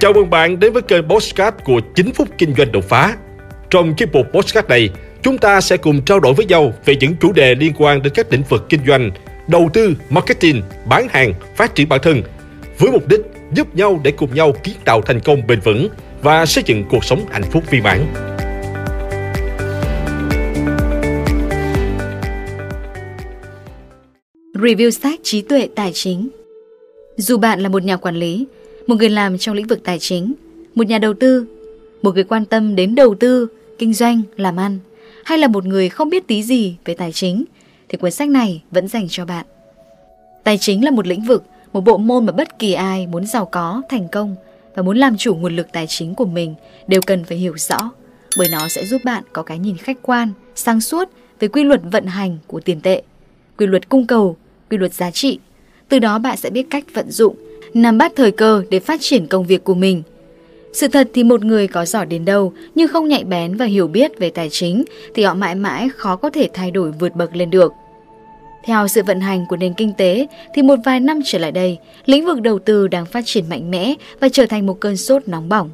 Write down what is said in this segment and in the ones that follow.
Chào mừng bạn đến với kênh Postcard của 9 phút kinh doanh đột phá. Trong chiếc mục Postcard này, chúng ta sẽ cùng trao đổi với nhau về những chủ đề liên quan đến các lĩnh vực kinh doanh, đầu tư, marketing, bán hàng, phát triển bản thân, với mục đích giúp nhau để cùng nhau kiến tạo thành công bền vững và xây dựng cuộc sống hạnh phúc viên mãn. Review sách trí tuệ tài chính Dù bạn là một nhà quản lý, một người làm trong lĩnh vực tài chính, một nhà đầu tư, một người quan tâm đến đầu tư, kinh doanh, làm ăn, hay là một người không biết tí gì về tài chính, thì cuốn sách này vẫn dành cho bạn. Tài chính là một lĩnh vực, một bộ môn mà bất kỳ ai muốn giàu có, thành công và muốn làm chủ nguồn lực tài chính của mình đều cần phải hiểu rõ, bởi nó sẽ giúp bạn có cái nhìn khách quan, sáng suốt về quy luật vận hành của tiền tệ, quy luật cung cầu, quy luật giá trị. Từ đó bạn sẽ biết cách vận dụng, nắm bắt thời cơ để phát triển công việc của mình. Sự thật thì một người có giỏi đến đâu nhưng không nhạy bén và hiểu biết về tài chính thì họ mãi mãi khó có thể thay đổi vượt bậc lên được. Theo sự vận hành của nền kinh tế thì một vài năm trở lại đây, lĩnh vực đầu tư đang phát triển mạnh mẽ và trở thành một cơn sốt nóng bỏng.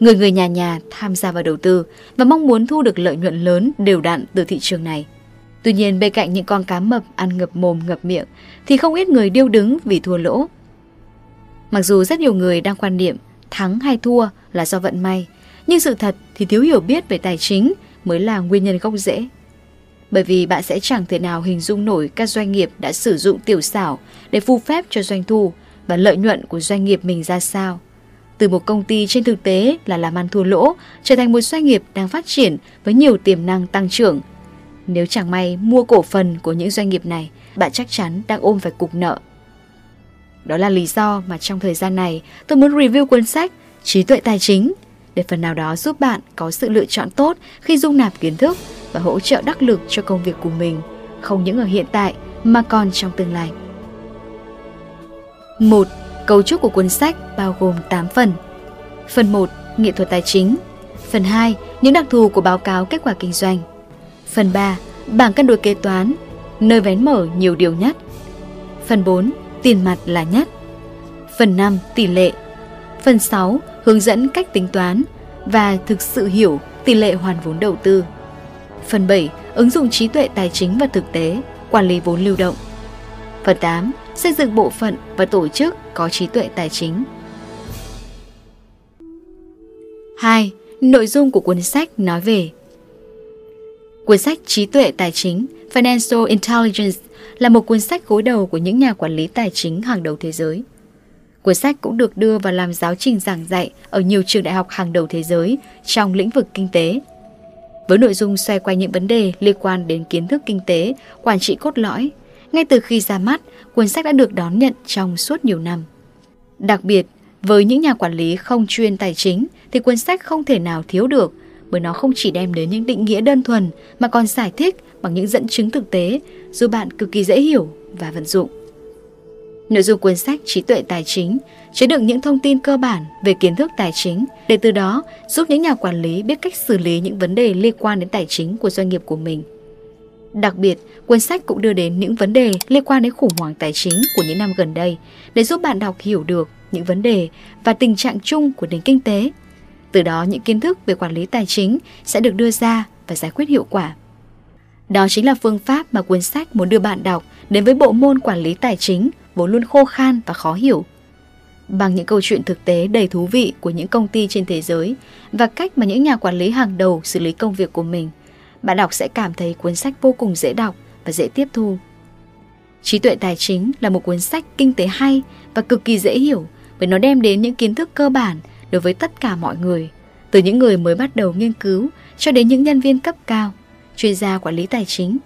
Người người nhà nhà tham gia vào đầu tư và mong muốn thu được lợi nhuận lớn đều đặn từ thị trường này. Tuy nhiên bên cạnh những con cá mập ăn ngập mồm ngập miệng thì không ít người điêu đứng vì thua lỗ. Mặc dù rất nhiều người đang quan niệm thắng hay thua là do vận may, nhưng sự thật thì thiếu hiểu biết về tài chính mới là nguyên nhân gốc rễ. Bởi vì bạn sẽ chẳng thể nào hình dung nổi các doanh nghiệp đã sử dụng tiểu xảo để phù phép cho doanh thu và lợi nhuận của doanh nghiệp mình ra sao. Từ một công ty trên thực tế là làm ăn thua lỗ trở thành một doanh nghiệp đang phát triển với nhiều tiềm năng tăng trưởng. Nếu chẳng may mua cổ phần của những doanh nghiệp này, bạn chắc chắn đang ôm phải cục nợ. Đó là lý do mà trong thời gian này tôi muốn review cuốn sách Trí tuệ tài chính để phần nào đó giúp bạn có sự lựa chọn tốt khi dung nạp kiến thức và hỗ trợ đắc lực cho công việc của mình, không những ở hiện tại mà còn trong tương lai. 1. Cấu trúc của cuốn sách bao gồm 8 phần. Phần 1. Nghệ thuật tài chính. Phần 2. Những đặc thù của báo cáo kết quả kinh doanh. Phần 3. Bảng cân đối kế toán, nơi vén mở nhiều điều nhất. Phần 4. Tiền mặt là nhất. Phần 5. Tỷ lệ. Phần 6. Hướng dẫn cách tính toán và thực sự hiểu tỷ lệ hoàn vốn đầu tư. Phần 7. Ứng dụng trí tuệ tài chính và thực tế, quản lý vốn lưu động. Phần 8. Xây dựng bộ phận và tổ chức có trí tuệ tài chính. 2. Nội dung của cuốn sách nói về Cuốn sách Trí tuệ tài chính Financial Intelligence là một cuốn sách gối đầu của những nhà quản lý tài chính hàng đầu thế giới. Cuốn sách cũng được đưa vào làm giáo trình giảng dạy ở nhiều trường đại học hàng đầu thế giới trong lĩnh vực kinh tế. Với nội dung xoay quanh những vấn đề liên quan đến kiến thức kinh tế, quản trị cốt lõi, ngay từ khi ra mắt, cuốn sách đã được đón nhận trong suốt nhiều năm. Đặc biệt, với những nhà quản lý không chuyên tài chính thì cuốn sách không thể nào thiếu được bởi nó không chỉ đem đến những định nghĩa đơn thuần mà còn giải thích bằng những dẫn chứng thực tế giúp bạn cực kỳ dễ hiểu và vận dụng. Nội dung cuốn sách Trí tuệ tài chính chứa đựng những thông tin cơ bản về kiến thức tài chính để từ đó giúp những nhà quản lý biết cách xử lý những vấn đề liên quan đến tài chính của doanh nghiệp của mình. Đặc biệt, cuốn sách cũng đưa đến những vấn đề liên quan đến khủng hoảng tài chính của những năm gần đây để giúp bạn đọc hiểu được những vấn đề và tình trạng chung của nền kinh tế. Từ đó những kiến thức về quản lý tài chính sẽ được đưa ra và giải quyết hiệu quả. Đó chính là phương pháp mà cuốn sách muốn đưa bạn đọc đến với bộ môn quản lý tài chính vốn luôn khô khan và khó hiểu. Bằng những câu chuyện thực tế đầy thú vị của những công ty trên thế giới và cách mà những nhà quản lý hàng đầu xử lý công việc của mình, bạn đọc sẽ cảm thấy cuốn sách vô cùng dễ đọc và dễ tiếp thu. Trí tuệ tài chính là một cuốn sách kinh tế hay và cực kỳ dễ hiểu bởi nó đem đến những kiến thức cơ bản đối với tất cả mọi người, từ những người mới bắt đầu nghiên cứu cho đến những nhân viên cấp cao, chuyên gia quản lý tài chính.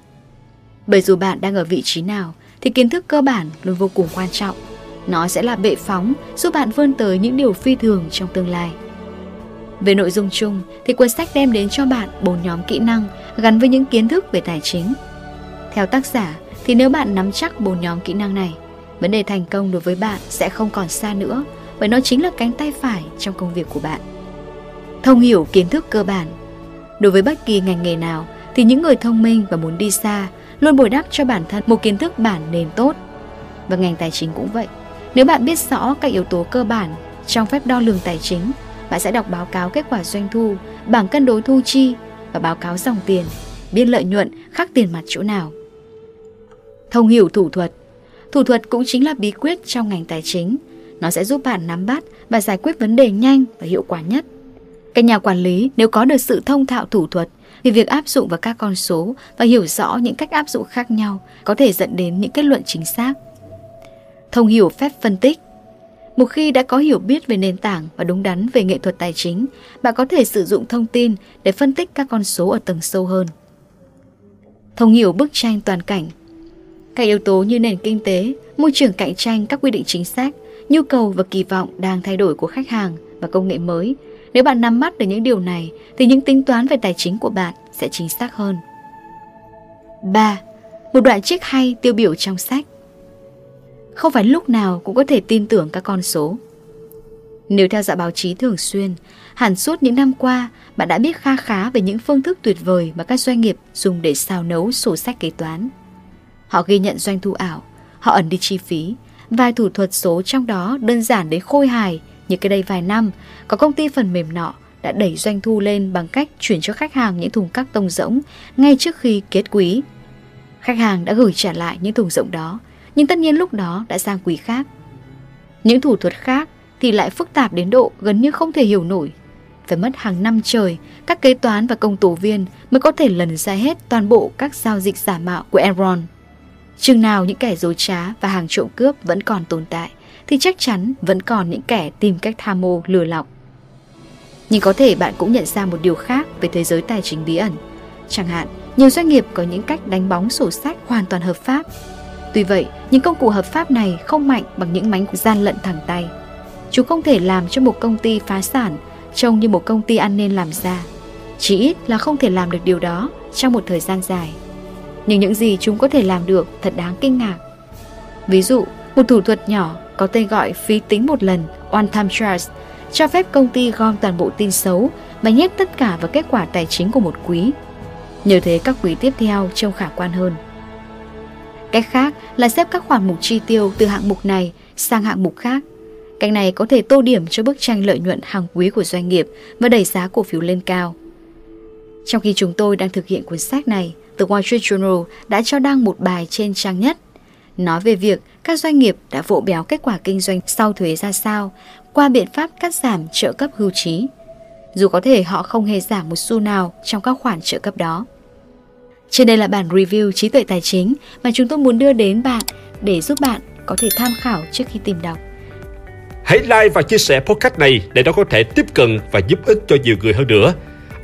Bởi dù bạn đang ở vị trí nào thì kiến thức cơ bản luôn vô cùng quan trọng. Nó sẽ là bệ phóng giúp bạn vươn tới những điều phi thường trong tương lai. Về nội dung chung thì cuốn sách đem đến cho bạn bốn nhóm kỹ năng gắn với những kiến thức về tài chính. Theo tác giả thì nếu bạn nắm chắc bốn nhóm kỹ năng này, vấn đề thành công đối với bạn sẽ không còn xa nữa bởi nó chính là cánh tay phải trong công việc của bạn. Thông hiểu kiến thức cơ bản Đối với bất kỳ ngành nghề nào thì những người thông minh và muốn đi xa luôn bồi đắp cho bản thân một kiến thức bản nền tốt. Và ngành tài chính cũng vậy. Nếu bạn biết rõ các yếu tố cơ bản Trong phép đo lường tài chính, bạn sẽ đọc báo cáo kết quả doanh thu, bảng cân đối thu chi và báo cáo dòng tiền, biên lợi nhuận khác tiền mặt chỗ nào. Thông hiểu thủ thuật Thủ thuật cũng chính là bí quyết trong ngành tài chính. Nó sẽ giúp bạn nắm bắt và giải quyết vấn đề nhanh và hiệu quả nhất. Các nhà quản lý nếu có được sự thông thạo thủ thuật thì việc áp dụng vào các con số và hiểu rõ những cách áp dụng khác nhau có thể dẫn đến những kết luận chính xác. Thông hiểu phép phân tích một khi đã có hiểu biết về nền tảng và đúng đắn về nghệ thuật tài chính, bạn có thể sử dụng thông tin để phân tích các con số ở tầng sâu hơn. Thông hiểu bức tranh toàn cảnh Các yếu tố như nền kinh tế, môi trường cạnh tranh, các quy định chính sách, nhu cầu và kỳ vọng đang thay đổi của khách hàng và công nghệ mới. Nếu bạn nắm bắt được những điều này thì những tính toán về tài chính của bạn sẽ chính xác hơn. 3. Một đoạn trích hay tiêu biểu trong sách không phải lúc nào cũng có thể tin tưởng các con số. Nếu theo dõi báo chí thường xuyên, hẳn suốt những năm qua, bạn đã biết kha khá về những phương thức tuyệt vời mà các doanh nghiệp dùng để xào nấu sổ sách kế toán. Họ ghi nhận doanh thu ảo, họ ẩn đi chi phí, vài thủ thuật số trong đó đơn giản đến khôi hài như cái đây vài năm, có công ty phần mềm nọ đã đẩy doanh thu lên bằng cách chuyển cho khách hàng những thùng các tông rỗng ngay trước khi kết quý. Khách hàng đã gửi trả lại những thùng rỗng đó nhưng tất nhiên lúc đó đã sang quý khác. Những thủ thuật khác thì lại phức tạp đến độ gần như không thể hiểu nổi. Phải mất hàng năm trời, các kế toán và công tố viên mới có thể lần ra hết toàn bộ các giao dịch giả mạo của Enron. Chừng nào những kẻ dối trá và hàng trộm cướp vẫn còn tồn tại, thì chắc chắn vẫn còn những kẻ tìm cách tham mô lừa lọc. Nhưng có thể bạn cũng nhận ra một điều khác về thế giới tài chính bí ẩn. Chẳng hạn, nhiều doanh nghiệp có những cách đánh bóng sổ sách hoàn toàn hợp pháp Tuy vậy, những công cụ hợp pháp này không mạnh bằng những mánh gian lận thẳng tay. Chúng không thể làm cho một công ty phá sản trông như một công ty ăn nên làm ra. Chỉ ít là không thể làm được điều đó trong một thời gian dài. Nhưng những gì chúng có thể làm được thật đáng kinh ngạc. Ví dụ, một thủ thuật nhỏ có tên gọi phí tính một lần One Time Charge cho phép công ty gom toàn bộ tin xấu và nhét tất cả vào kết quả tài chính của một quý. Nhờ thế các quý tiếp theo trông khả quan hơn. Cách khác là xếp các khoản mục chi tiêu từ hạng mục này sang hạng mục khác. Cách này có thể tô điểm cho bức tranh lợi nhuận hàng quý của doanh nghiệp và đẩy giá cổ phiếu lên cao. Trong khi chúng tôi đang thực hiện cuốn sách này, The Wall Street Journal đã cho đăng một bài trên trang nhất, nói về việc các doanh nghiệp đã vỗ béo kết quả kinh doanh sau thuế ra sao qua biện pháp cắt giảm trợ cấp hưu trí. Dù có thể họ không hề giảm một xu nào trong các khoản trợ cấp đó. Trên đây là bản review trí tuệ tài chính mà chúng tôi muốn đưa đến bạn để giúp bạn có thể tham khảo trước khi tìm đọc. Hãy like và chia sẻ podcast này để nó có thể tiếp cận và giúp ích cho nhiều người hơn nữa.